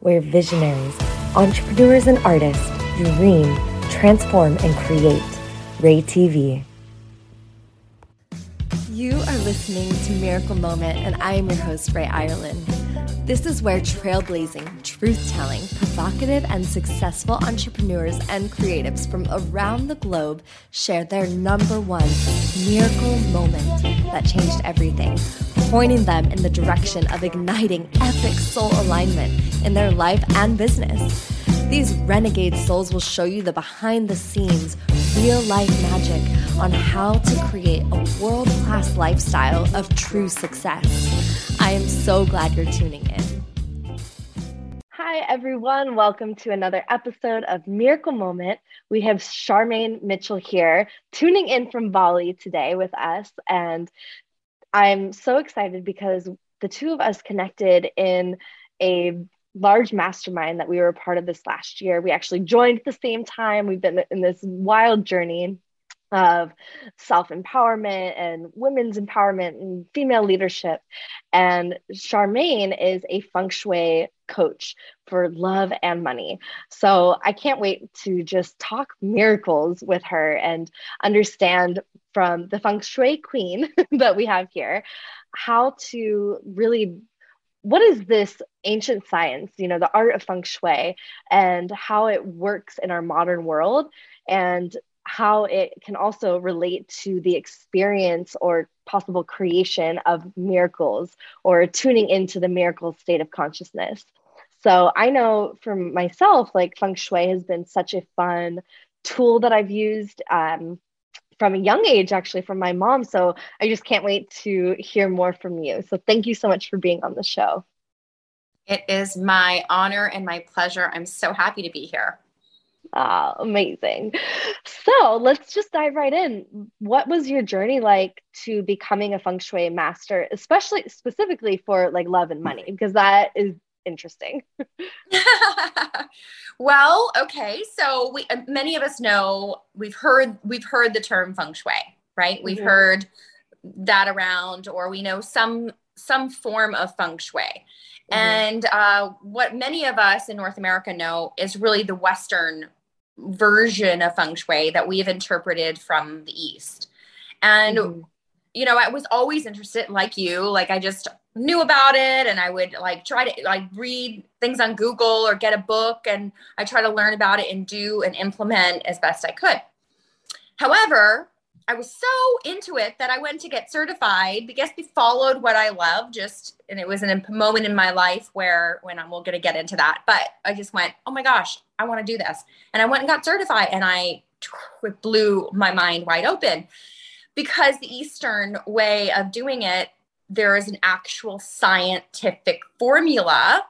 where visionaries, entrepreneurs, and artists dream, transform, and create. Rae TV. You are listening to Miracle Moment, and I am your host, Rae Irelan. This is where trailblazing, truth telling, provocative, and successful entrepreneurs and creatives from around the globe share their number one miracle moment that changed everything, pointing them in the direction of igniting epic soul alignment in their life and business. These renegade souls will show you the behind the scenes, real life magic on how to create a world class lifestyle of true success. I am so glad you're tuning in. Hi, everyone. Welcome to another episode of Miracle Moment. We have Charmaine Mitchell here, tuning in from Bali today with us. And I'm so excited because the two of us connected in a large mastermind that we were a part of this last year. We actually joined at the same time. We've been in this wild journey of self empowerment and women's empowerment and female leadership. And Charmaine is a feng shui coach for love and money. So I can't wait to just talk miracles with her and understand from the feng shui queen that we have here how to really what is this ancient science, you know, the art of feng shui and how it works in our modern world and how it can also relate to the experience or possible creation of miracles or tuning into the miracle state of consciousness. So I know for myself, like feng shui has been such a fun tool that I've used. Um, from a young age, actually, from my mom. So I just can't wait to hear more from you. So thank you so much for being on the show. It is my honor and my pleasure. I'm so happy to be here. Ah, amazing. So let's just dive right in. What was your journey like to becoming a feng shui master, especially specifically for like love and money? Because that is interesting. well, okay. So we uh, many of us know we've heard we've heard the term feng shui, right? We've mm-hmm. heard that around, or we know some some form of feng shui. Mm-hmm. And uh, what many of us in North America know is really the Western version of feng shui that we've interpreted from the East. And mm-hmm. you know, I was always interested, like you, like I just knew about it and I would like try to like read things on Google or get a book and I try to learn about it and do and implement as best I could. However, I was so into it that I went to get certified because we followed what I love just and it was a moment in my life where when I'm we're gonna get into that. But I just went, oh my gosh, I want to do this. And I went and got certified and I it blew my mind wide open because the Eastern way of doing it there is an actual scientific formula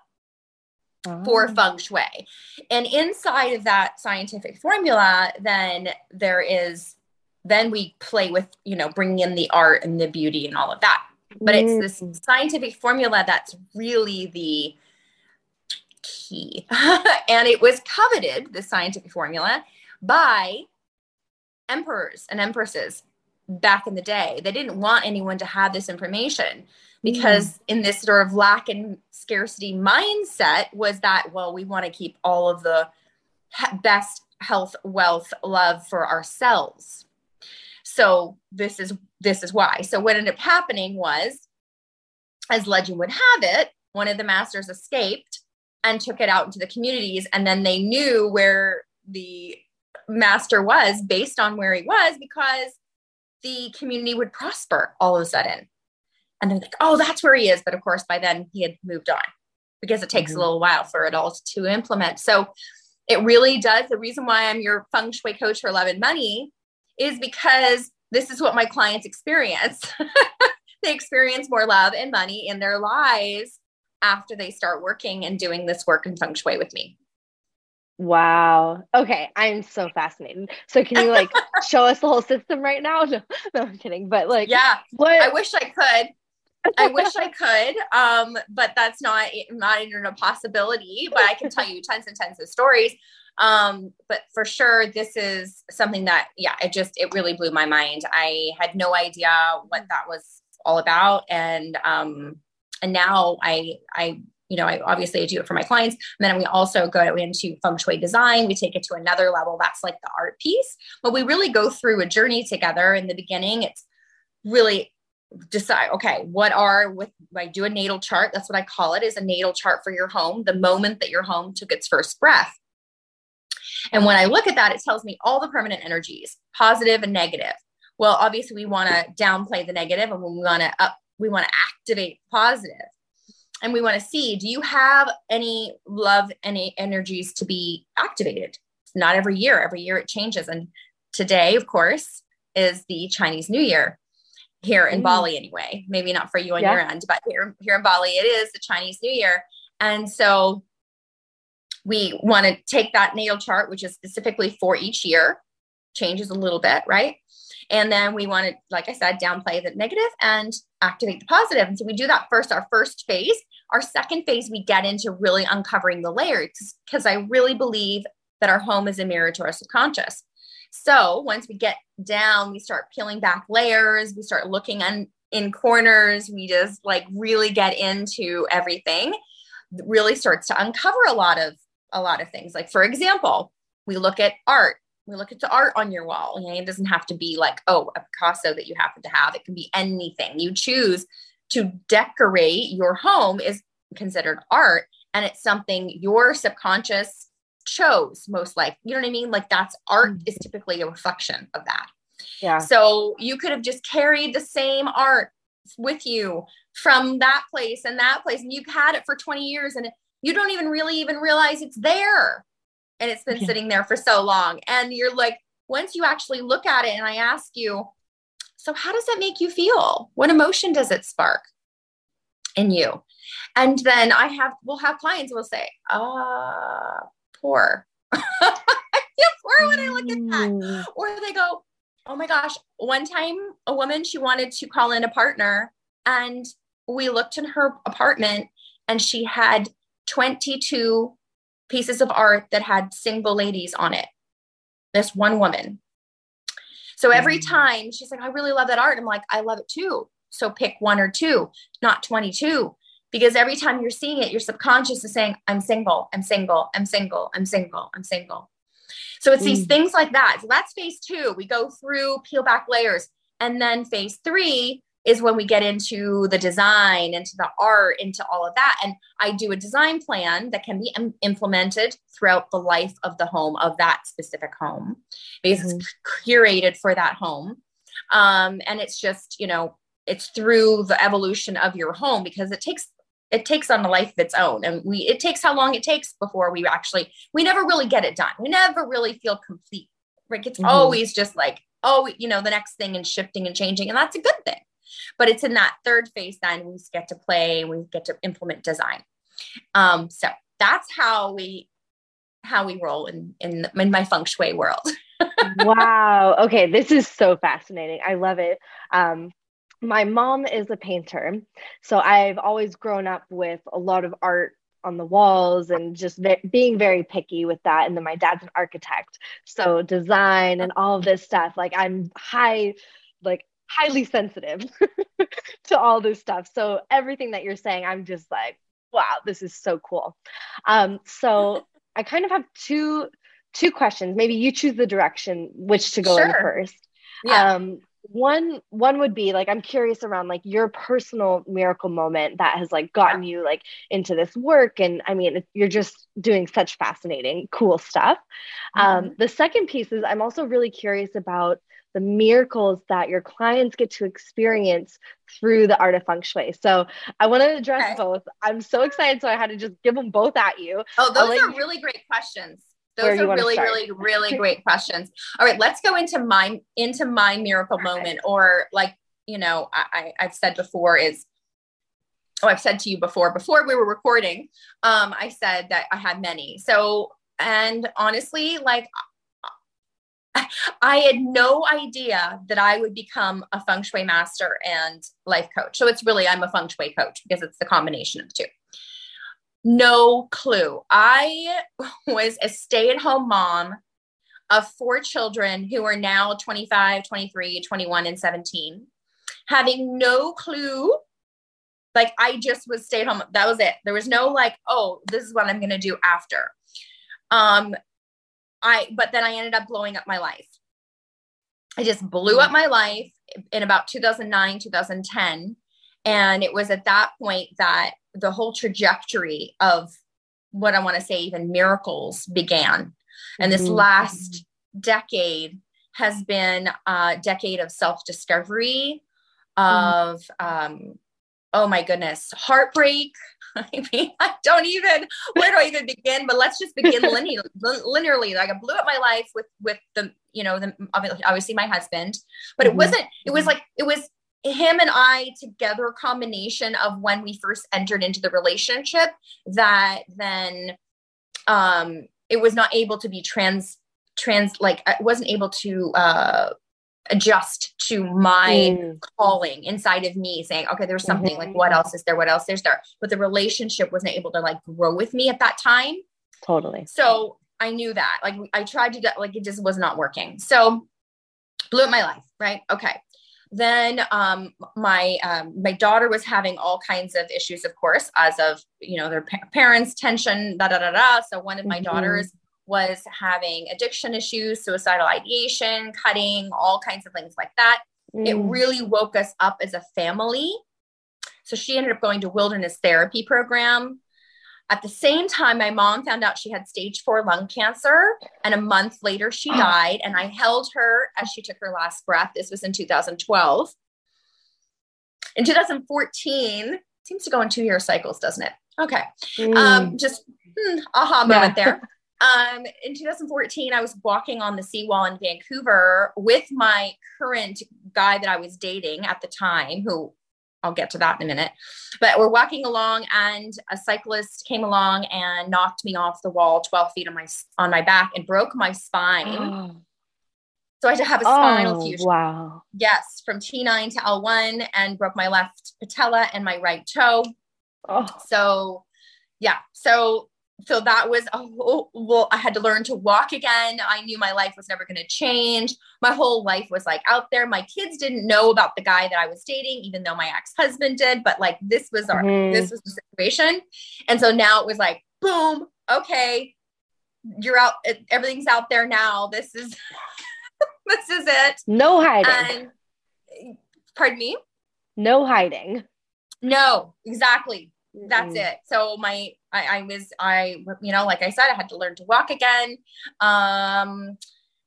oh. for feng shui. And inside of that scientific formula, then there is, then we play with, you know, bringing in the art and the beauty and all of that. But mm. it's this scientific formula that's really the key. and it was coveted, the scientific formula, by emperors and empresses back in the day. They didn't want anyone to have this information because mm. in this sort of lack and scarcity mindset was that well we want to keep all of the best health, wealth, love for ourselves. So this is this is why. So what ended up happening was as legend would have it, one of the masters escaped and took it out into the communities and then they knew where the master was based on where he was because the community would prosper all of a sudden. And they're like, oh, that's where he is. But of course, by then he had moved on because it takes mm-hmm. a little while for it all to implement. So it really does. The reason why I'm your feng shui coach for love and money is because this is what my clients experience. they experience more love and money in their lives after they start working and doing this work in feng shui with me. Wow. Okay. I'm so fascinated. So can you like show us the whole system right now? No, no, I'm kidding. But like, yeah, what? I wish I could. I wish I could. Um, but that's not not even a possibility. But I can tell you tons and tons of stories. Um, but for sure, this is something that, yeah, it just it really blew my mind. I had no idea what that was all about, and um, and now I I you know, I obviously I do it for my clients. And then we also go into feng shui design. We take it to another level. That's like the art piece. But we really go through a journey together. In the beginning, it's really decide okay what are with i do a natal chart that's what i call it is a natal chart for your home the moment that your home took its first breath and when i look at that it tells me all the permanent energies positive and negative well obviously we want to downplay the negative and we want to up we want to activate positive and we want to see do you have any love any energies to be activated not every year every year it changes and today of course is the chinese new year here in mm. Bali anyway. Maybe not for you on yeah. your end, but here here in Bali it is the Chinese New Year. And so we want to take that natal chart which is specifically for each year, changes a little bit, right? And then we want to like I said downplay the negative and activate the positive. And so we do that first our first phase. Our second phase we get into really uncovering the layers because I really believe that our home is a mirror to our subconscious. So once we get down, we start peeling back layers, we start looking in, in corners, we just like really get into everything, really starts to uncover a lot of a lot of things. Like for example, we look at art. We look at the art on your wall. Okay? It doesn't have to be like, oh, a Picasso that you happen to have. It can be anything. You choose to decorate your home is considered art and it's something your subconscious chose most like you know what i mean like that's art mm-hmm. is typically a reflection of that yeah so you could have just carried the same art with you from that place and that place and you've had it for 20 years and you don't even really even realize it's there and it's been yeah. sitting there for so long and you're like once you actually look at it and i ask you so how does that make you feel what emotion does it spark in you and then i have we'll have clients will say ah poor. I feel poor when I look at that. Mm. Or they go, oh my gosh, one time a woman, she wanted to call in a partner and we looked in her apartment and she had 22 pieces of art that had single ladies on it. This one woman. So every time she's like, I really love that art. I'm like, I love it too. So pick one or two, not 22 because every time you're seeing it your subconscious is saying i'm single i'm single i'm single i'm single i'm single so it's mm. these things like that so that's phase two we go through peel back layers and then phase three is when we get into the design into the art into all of that. And i do a design plan that can be Im- implemented throughout the life of the home of that specific home. Because mm-hmm. it's curated for that home. Um, and it's just you know it's through the evolution of your home because it takes it takes on a life of its own. And we it takes how long it takes before we actually we never really get it done. We never really feel complete. Like it's mm-hmm. always just like oh you know the next thing and shifting and changing. And that's a good thing but it's in that third phase then we get to play we get to implement design um so that's how we how we roll in in, in my feng shui world wow okay this is so fascinating i love it um my mom is a painter. So I've always grown up with a lot of art on the walls and just ve- being very picky with that. And then my dad's an architect. So design and all of this stuff, like I'm high, like highly sensitive to all this stuff. So everything that you're saying, I'm just like, wow, this is so cool. Um, so I kind of have two two questions. Maybe you choose the direction which to go sure. in first. Yeah. Um, one one would be like i'm curious around like your personal miracle moment that has like gotten you like into this work and i mean you're just doing such fascinating cool stuff um, mm-hmm. um, the second piece is i'm also really curious about the miracles that your clients get to experience through the art of feng shui. So I want to address okay. both. I'm so excited, so I had to just give them both at you. Oh, those are you- really great questions. Those are really, really, really great questions. All right, let's go into my into my miracle moment, or like you know, I, I've said before is oh, I've said to you before, before we were recording, um, I said that I had many. So, and honestly, like I had no idea that I would become a feng shui master and life coach. So it's really, I'm a feng shui coach because it's the combination of the two no clue. I was a stay at home mom of four children who are now 25, 23, 21, and 17, having no clue Like I just was stay at home. That was it. There was no like, oh, this is what I'm going to do after. Um, I, but then I ended up blowing up my life. I just blew up my life in about 2009, 2010. And it was at that point that the whole trajectory of what I want to say, even miracles began. And this mm-hmm. last decade has been a decade of self discovery, mm-hmm. of, um, oh my goodness, heartbreak. I mean, I don't even, where do I even begin? But let's just begin linear, linearly. Like I blew up my life with, with the, you know, the, obviously my husband, but it mm-hmm. wasn't, it was like, it was him and I together combination of when we first entered into the relationship that then um it was not able to be trans trans like I wasn't able to uh adjust to my mm. calling inside of me saying okay there's something mm-hmm. like what else is there what else is there but the relationship wasn't able to like grow with me at that time totally so i knew that like i tried to like it just was not working so blew up my life right okay then um, my um, my daughter was having all kinds of issues, of course, as of you know their pa- parents' tension, da da da da. So one of my mm-hmm. daughters was having addiction issues, suicidal ideation, cutting, all kinds of things like that. Mm. It really woke us up as a family. So she ended up going to wilderness therapy program. At the same time, my mom found out she had stage four lung cancer, and a month later, she died. And I held her as she took her last breath. This was in 2012. In 2014, seems to go in two year cycles, doesn't it? Okay. Mm. Um, just hmm, aha moment yeah. there. Um, in 2014, I was walking on the seawall in Vancouver with my current guy that I was dating at the time, who I'll get to that in a minute. But we're walking along, and a cyclist came along and knocked me off the wall 12 feet on my on my back and broke my spine. So I had to have a spinal oh, fusion. Wow. Yes, from T9 to L1 and broke my left patella and my right toe. Oh. So yeah. So so that was a whole well i had to learn to walk again. I knew my life was never going to change. My whole life was like out there. My kids didn't know about the guy that i was dating even though my ex-husband did but like this was our mm-hmm. this was the situation. And so now it was like boom okay you're out everything's out there now. This is this is it. No hiding. And, pardon me? No hiding. No exactly. That's mm-hmm. it. So my I, I was I you know like I said I had to learn to walk again. Um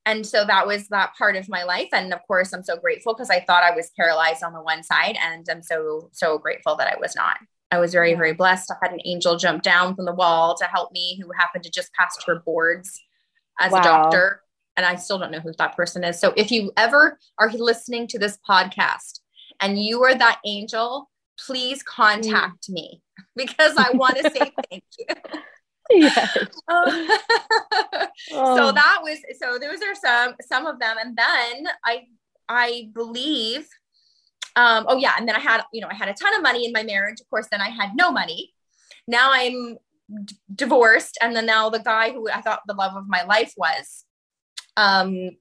and so that was that part of my life. And of course I'm so grateful because I thought I was paralyzed on the one side and I'm so so grateful that I was not. I was very very blessed. I had an angel jump down from the wall to help me who happened to just pass her boards as wow. a doctor. And I still don't know who that person is. So if you ever are listening to this podcast and you are that angel please contact mm. me because I want to say thank you. Yes. oh. So that was so those are some some of them and then I I believe um oh yeah and then I had you know I had a ton of money in my marriage of course then I had no money now I'm d- divorced and then now the guy who I thought the love of my life was um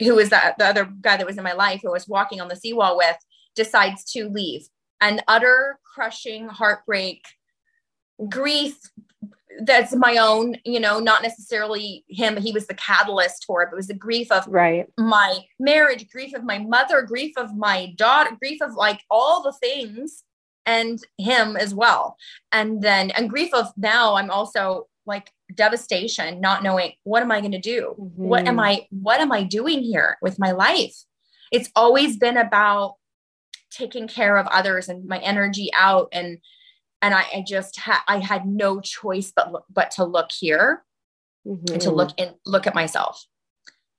who was that the other guy that was in my life who I was walking on the seawall with decides to leave an utter crushing heartbreak grief that's my own, you know, not necessarily him. He was the catalyst for it. But it was the grief of right. my marriage, grief of my mother, grief of my daughter, grief of like all the things and him as well. And then, and grief of now, I'm also like devastation, not knowing what am I going to do? Mm-hmm. What am I, what am I doing here with my life? It's always been about taking care of others and my energy out and and I, I just had I had no choice but look, but to look here mm-hmm. and to look and look at myself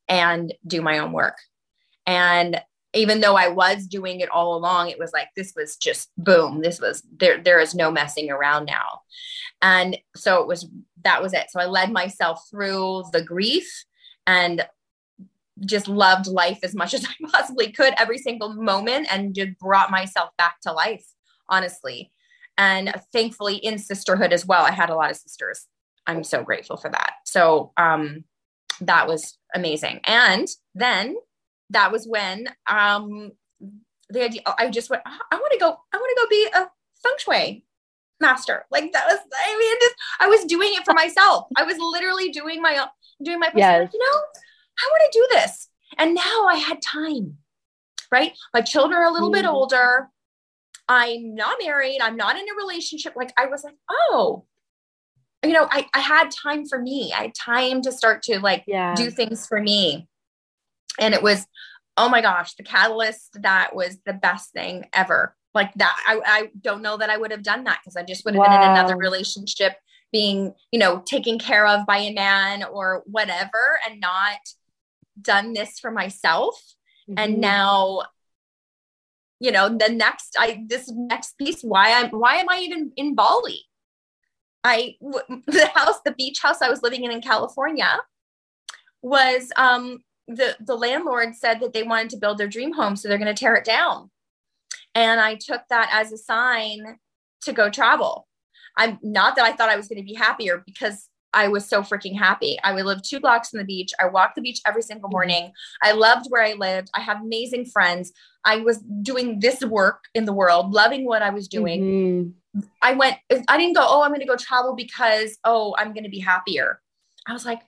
and do my own work. And even though I was doing it all along, it was like this was just boom. This was there. There is no messing around now, and so it was. That was it. So I led myself through the grief and just loved life as much as I possibly could every single moment, and just brought myself back to life. Honestly, and thankfully in sisterhood as well i had a lot of sisters i'm so grateful for that so um that was amazing and then that was when um the idea i just went i want to go i want to go be a feng shui master. Like that was, I mean, just, I was doing it for myself. I was literally doing my, own, doing my, yes. you know, I want to do this. And now I had time, right? My children are a little mm. bit older. I'm not married. I'm not in a relationship. Like I was like, oh, you know, I, I had time for me. I had time to start to like yeah. do things for me. And it was, oh my gosh, the catalyst that was the best thing ever. Like that, I, I don't know that I would have done that because I just would have wow. been in another relationship being, you know, taken care of by a man or whatever and not done this for myself. Mm-hmm. And now, you know, the next, I, this next piece, why I'm, why am I even in Bali? I, the house, the beach house I was living in in California was, um, the, the landlord said that they wanted to build their dream home. So they're going to tear it down. And I took that as a sign to go travel. I'm not that I thought I was going to be happier because I was so freaking happy. I would live two blocks from the beach. I walked the beach every single mm-hmm. morning. I loved where I lived. I have amazing friends. I was doing this work in the world, loving what I was doing. Mm-hmm. I went, I didn't go, oh, I'm going to go travel because, oh, I'm going to be happier. I was like,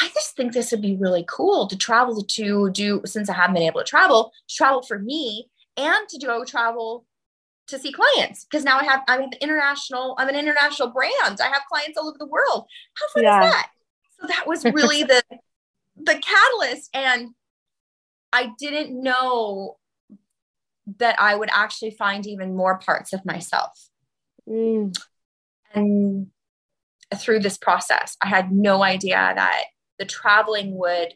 I just think this would be really cool to travel to do, since I haven't been able to travel, to travel for me and to go travel to see clients because now I have I have international I'm an international brand. I have clients all over the world. How fun yeah. is that? So that was really the the catalyst and I didn't know that I would actually find even more parts of myself. Mm. And through this process, I had no idea that the traveling would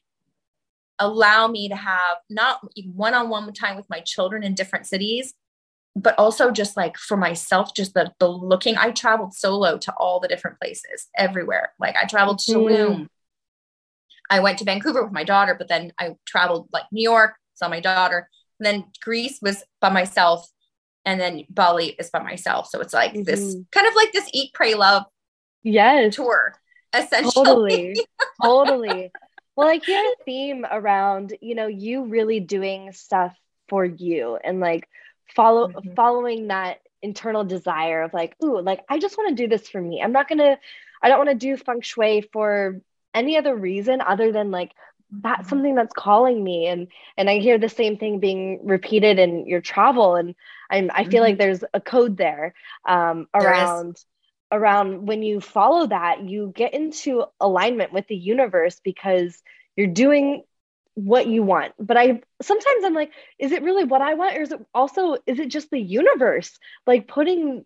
allow me to have not one-on-one time with my children in different cities but also just like for myself just the the looking i traveled solo to all the different places everywhere. Like i traveled to Tulum. Mm. i went to vancouver with my daughter but then i traveled like new york saw my daughter. And then greece was by myself and then bali is by myself. So it's like mm-hmm. this kind of like this eat pray love yes. tour essentially. Totally. Totally. Well i hear a theme around you know you really doing stuff for you and like follow mm-hmm. following that internal desire of like ooh like i just want to do this for me i'm not gonna i don't want to do feng shui for any other reason other than like that's mm-hmm. something that's calling me and and i hear the same thing being repeated in your travel and i'm i feel mm-hmm. like there's a code there um around there around when you follow that you get into alignment with the universe because you're doing what you want but i sometimes i'm like is it really what i want or is it also is it just the universe? Like putting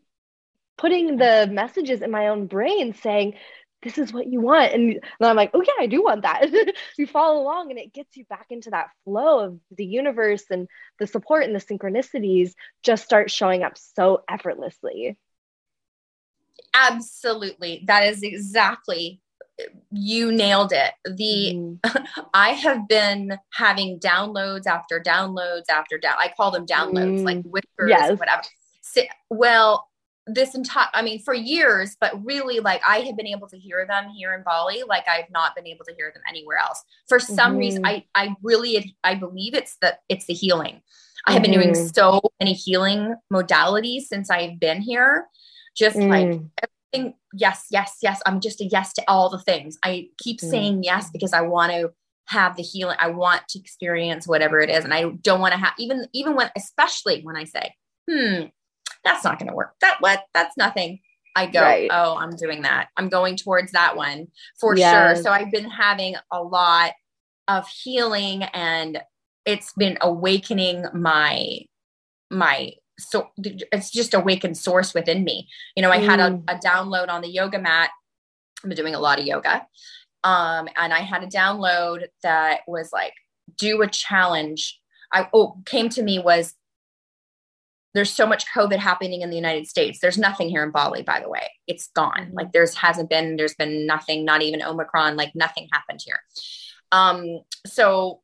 putting the messages in my own brain saying this is what you want and, and i'm like oh yeah i do want that. You follow along and it gets you back into that flow of the universe and the support and the synchronicities just start showing up so effortlessly. Absolutely. That is exactly you nailed it. The mm. I have been having downloads after downloads after down. I call them downloads, mm. like whispers, yes. whatever. So, well, this entire I mean, for years, but really, like I have been able to hear them here in Bali, like I've not been able to hear them anywhere else. For some mm. reason, I I really I believe it's the it's the healing. I have been doing mm-hmm. so many healing modalities since I've been here. Just like mm yes, yes, yes. I'm just a yes to all the things. I keep mm. saying yes because I want to have the healing. I want to experience whatever it is. And I don't want to have even even when especially when I say, hmm, that's not gonna work. That what that's nothing. I go, right. oh, I'm doing that. I'm going towards that one for yes. sure. So I've been having a lot of healing and it's been awakening my my so it's just awakened source within me. You know, I had a, mm. a, download on the yoga mat. I've been doing a lot of yoga. Um, and I had a download that was like, do a challenge. I oh came to me was there's so much COVID happening in the United States. There's nothing here in Bali, by the way. It's gone. Like there's hasn't been, there's been nothing, not even Omicron, like nothing happened here. Um, so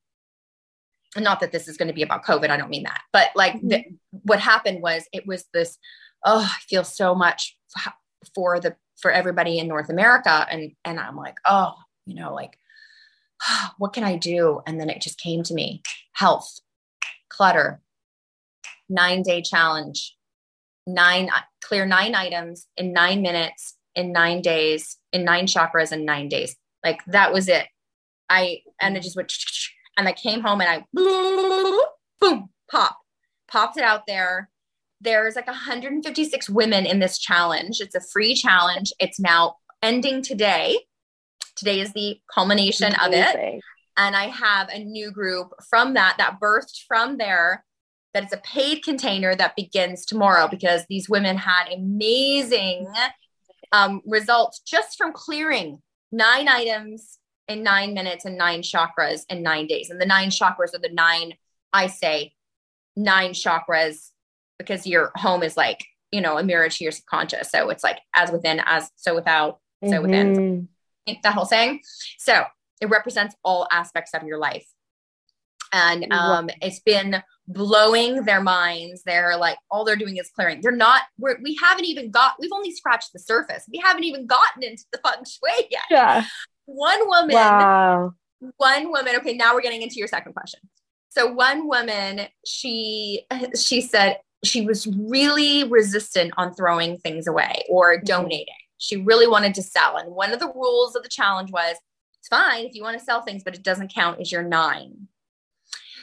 not that this is going to be about COVID. I don't mean that, but like mm-hmm. the, what happened was it was this, oh, I feel so much for the, for everybody in North America. And, and I'm like, oh, you know, like, what can I do? And then it just came to me, health, clutter, nine day challenge, nine, clear nine items in nine minutes, in nine days, in nine chakras in nine days. Like that was it. I, and it just went, and I came home and I, boom, pop, popped it out there. There's like 156 women in this challenge. It's a free challenge. It's now ending today. Today is the culmination Amazing. of it. And I have a new group from that, that birthed from there that it's a paid container that begins tomorrow because these women had amazing um, results just from clearing nine items in nine minutes and nine chakras in nine days. And the nine chakras are the nine, I say, nine chakras because your home is like, you know, a mirror to your subconscious. So it's like as within, as so without, so mm-hmm. within. That whole saying. So it represents all aspects of your life. And um, it's been blowing their minds. They're like, all they're doing is clearing. They're not, we're, we haven't even got, we've only scratched the surface. We haven't even gotten into the feng shui yet. Yeah. One woman, wow. one woman, okay, now we're getting into your second question. So one woman, she, she said she was really resistant on throwing things away or mm-hmm. donating. She really wanted to sell. And one of the rules of the challenge was it's fine if you want to sell things, but it doesn't count as your nine.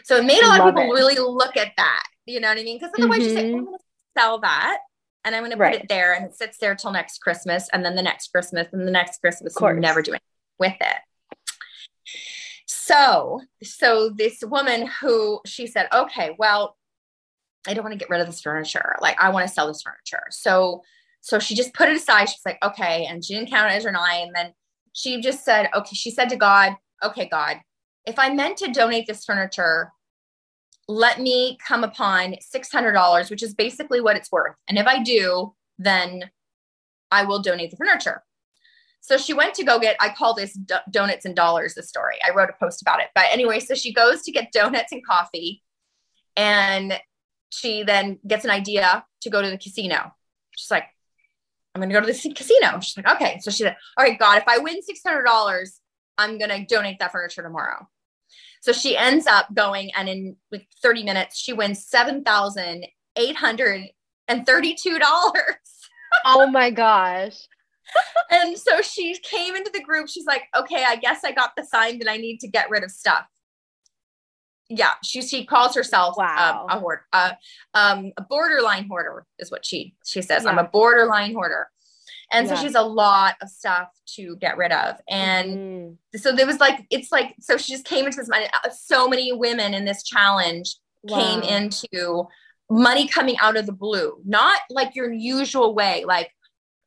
So it made a lot of people it. really look at that. You know what I mean? Because otherwise mm-hmm. you say, mm-hmm. I'm going to sell that and I'm going to put right. it there and it sits there till next Christmas and then the next Christmas and the next Christmas. And you never doing with it. So, so this woman who she said, okay, well, I don't want to get rid of this furniture. Like I want to sell this furniture. So, so she just put it aside. She's like, okay. And she didn't count it as her nine. And then she just said, okay, she said to God, okay, God, if I meant to donate this furniture, let me come upon $600, which is basically what it's worth. And if I do, then I will donate the furniture. So she went to go get, I call this do- donuts and dollars, the story. I wrote a post about it. But anyway, so she goes to get donuts and coffee. And she then gets an idea to go to the casino. She's like, I'm going to go to the casino. She's like, okay. So she said, all right, God, if I win $600, I'm going to donate that furniture tomorrow. So she ends up going, and in like 30 minutes, she wins $7,832. oh my gosh. And so she came into the group. She's like, okay, I guess I got the sign that I need to get rid of stuff. Yeah, she she calls herself um, wow. um, a hoarder, uh, um, a borderline hoarder is what she she says. Yeah. I'm a borderline hoarder. And yeah. so she's a lot of stuff to get rid of. And mm-hmm. so there was like, it's like, so she just came into this money. Uh, so many women in this challenge wow. came into money coming out of the blue, not like your usual way, like,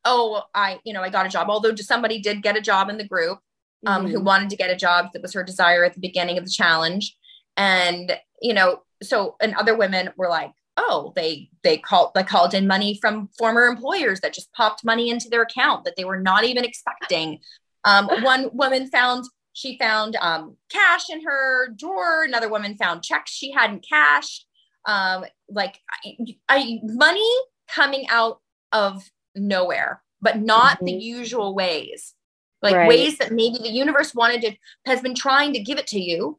oh, I, you know, I got a job. Although somebody did get a job in the group um, mm-hmm. who wanted to get a job. That was her desire at the beginning of the challenge. And, you know, so, and other women were like, oh they they called they called in money from former employers that just popped money into their account that they were not even expecting um, one woman found she found um, cash in her drawer another woman found checks she hadn't cashed um, like I, I, money coming out of nowhere but not mm-hmm. the usual ways like right. ways that maybe the universe wanted to has been trying to give it to you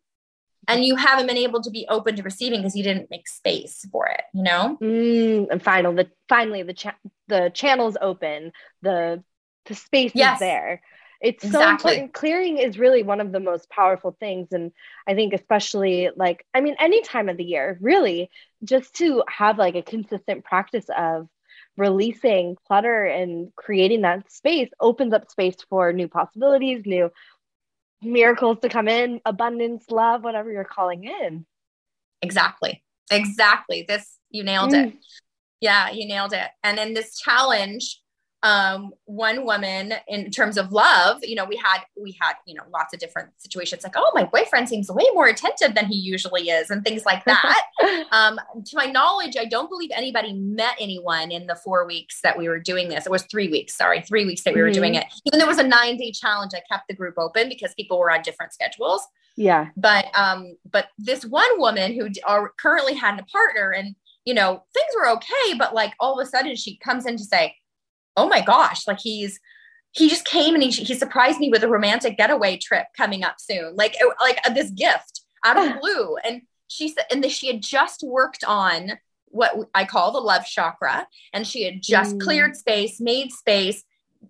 and you haven't been able to be open to receiving because you didn't make space for it you know mm, and final the finally the cha- the channel's open the the space yes. is there it's exactly. so important clearing is really one of the most powerful things and i think especially like i mean any time of the year really just to have like a consistent practice of releasing clutter and creating that space opens up space for new possibilities new miracles to come in, abundance, love, whatever you're calling in. Exactly. Exactly. This, you nailed mm. it. Yeah, you nailed it. And in this challenge, um, one woman in terms of love, you know, we had we had, you know, lots of different situations like, oh, my boyfriend seems way more attentive than he usually is, and things like that. um, to my knowledge, I don't believe anybody met anyone in the four weeks that we were doing this. It was three weeks, sorry, three weeks that we were mm-hmm. doing it. Even though it was a nine day challenge, I kept the group open because people were on different schedules. Yeah. But um, but this one woman who are currently had a partner and you know, things were okay, but like all of a sudden she comes in to say, oh my gosh, like he's he just came and he, he surprised me with a romantic getaway trip coming up soon, like like uh, this gift out of blue. And she said, and the, she had just worked on what I call the love chakra. And she had just mm. cleared space, made space.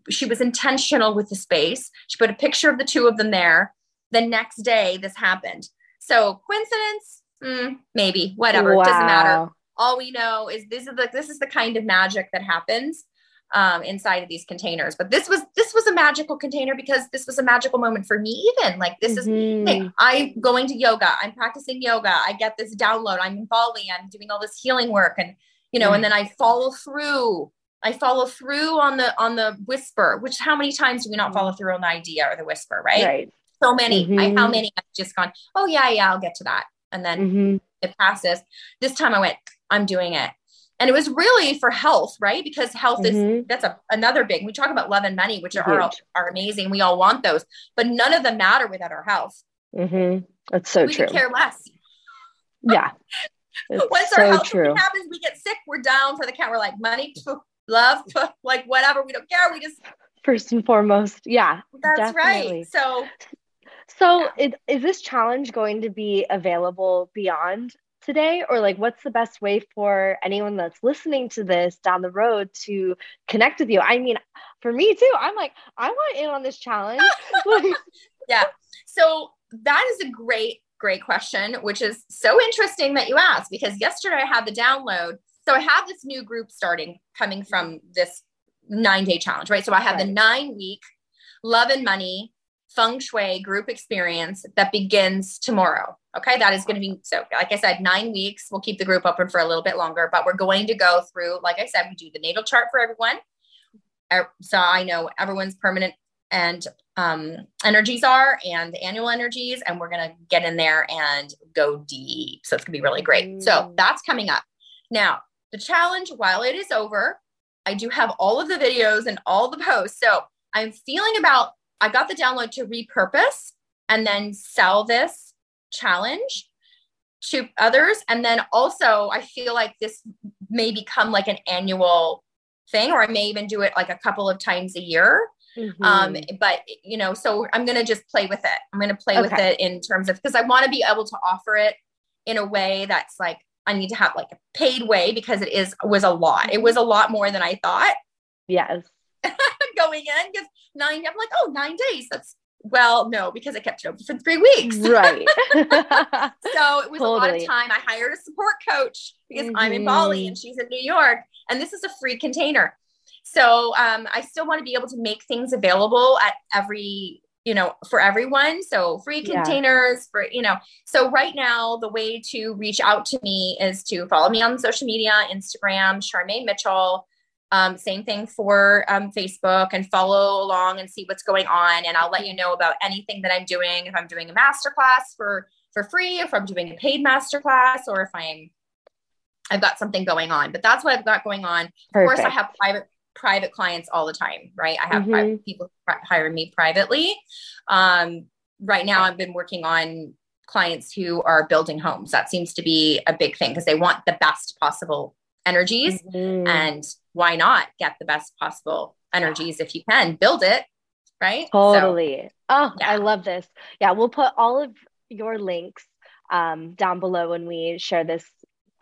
She was intentional with the space. She put a picture of the two of them there. The next day, this happened. So coincidence, mm, maybe, whatever. Wow. It doesn't matter. All we know is this is the this is the kind of magic that happens um, inside of these containers. But this was this was a magical container because this was a magical moment for me. Even like this mm-hmm. is hey, I'm going to yoga. I'm practicing yoga. I get this download. I'm in Bali. I'm doing all this healing work, and you know, mm-hmm. and then I follow through. I follow through on the on the whisper. Which how many times do we not follow through on the idea or the whisper? Right. Right. So many. Mm-hmm. I, how many? I've just gone. Oh yeah, yeah. I'll get to that, and then mm-hmm. it passes. This time I went. I'm doing it and it was really for health right? Because health mm-hmm. is that's a, another big we talk about love and money which are, are, are amazing. We all want those but none of them matter without our health. Mm-hmm. that's so we true. care less. Yeah. Once so our health true. happens we get sick we're down for the count. We're like money love like whatever we don't care. We just first and foremost. Yeah that's definitely. right so so yeah. is, is this challenge going to be available beyond today or like what's the best way for anyone that's listening to this down the road to connect with you? I mean for me too i'm like i want in on this challenge. Yeah. So that is a great great question which is so interesting that you asked because yesterday i had the download. So i have this new group starting coming from this nine day challenge right? So i have right. the nine week love and money feng shui group experience that begins tomorrow. Okay, that is going to be so, like I said, nine weeks. We'll keep the group open for a little bit longer, but we're going to go through, like I said, we do the natal chart for everyone. Er, so I know everyone's permanent and um, energies are and the annual energies, and we're going to get in there and go deep. So it's going to be really great. Mm. So that's coming up. Now, the challenge, while it is over, I do have all of the videos and all the posts. So I'm feeling about I got the download to repurpose and then sell this challenge to others. And then also, I feel like this may become like an annual thing, or I may even do it like a couple of times a year. Mm-hmm. Um, but you know, so I'm gonna just play with it. I'm gonna play okay. with it in terms of because I want to be able to offer it in a way that's like I need to have like a paid way because it is was a lot. It was a lot more than I thought. Yes. going in because nine, I'm like, oh, nine days. That's well, no, because I kept it open for three weeks. Right. so it was totally. a lot of time. I hired a support coach because mm-hmm. I'm in Bali and mm-hmm. she's in New York, and this is a free container. So um, I still want to be able to make things available at every, you know, for everyone. So free containers yeah. for, you know. So right now, the way to reach out to me is to follow me on social media, Instagram, Charmaine Mitchell. Um, same thing for um, Facebook and follow along and see what's going on. And I'll let you know about anything that I'm doing. If I'm doing a masterclass for for free, if I'm doing a paid masterclass, or if I'm I've got something going on. But that's what I've got going on. Perfect. Of course, I have private private clients all the time, right? I have mm-hmm. people hire me privately. Um, right now, I've been working on clients who are building homes. That seems to be a big thing because they want the best possible energies mm-hmm. and why not get the best possible energies if you can build it right totally so, oh yeah. i love this yeah we'll put all of your links um, down below when we share this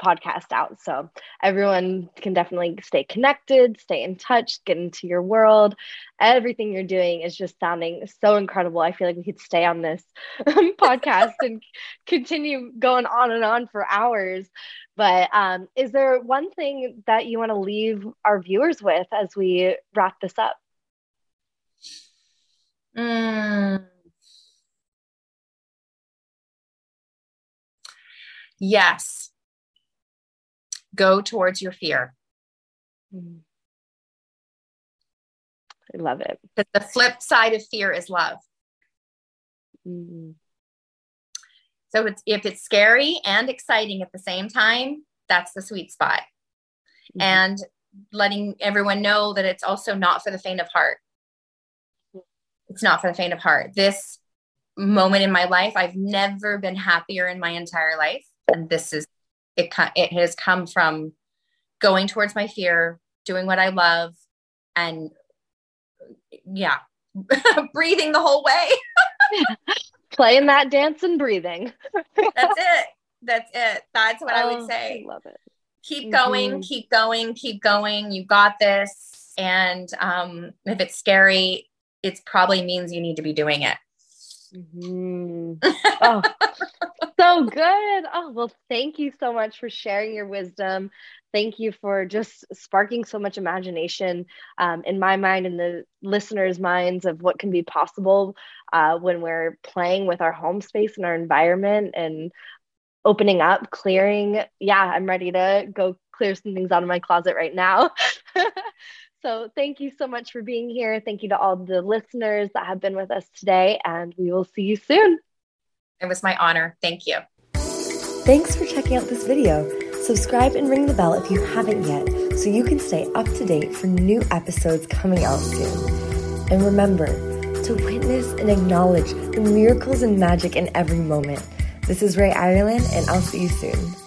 podcast out. So everyone can definitely stay connected, stay in touch, get into your world. Everything you're doing is just sounding so incredible. I feel like we could stay on this podcast and continue going on and on for hours. But um, is there one thing that you want to leave our viewers with as we wrap this up? Mm. Yes go towards your fear. Mm. I love it. But the flip side of fear is love. Mm-hmm. So it's, if it's scary and exciting at the same time, that's the sweet spot. Mm-hmm. And letting everyone know that it's also not for the faint of heart. It's not for the faint of heart. This moment in my life, I've never been happier in my entire life. And this is it it has come from going towards my fear, doing what I love, and yeah, breathing the whole way. Playing that dance and breathing. That's it. That's it. That's what oh, I would oh, say. I love it. keep going, mm-hmm. keep going, keep going. You got this. And um, if it's scary, it probably means you need to be doing it. Mm-hmm. Oh, so good. Oh, well, thank you so much for sharing your wisdom. Thank you for just sparking so much imagination um, in my mind and the listeners' minds of what can be possible uh, when we're playing with our home space and our environment and opening up, clearing. Yeah, I'm ready to go clear some things out of my closet right now. So, thank you so much for being here. Thank you to all the listeners that have been with us today, and we will see you soon. It was my honor. Thank you. Thanks for checking out this video. Subscribe and ring the bell if you haven't yet so you can stay up to date for new episodes coming out soon. And remember to witness and acknowledge the miracles and magic in every moment. This is Rae Irelan, and I'll see you soon.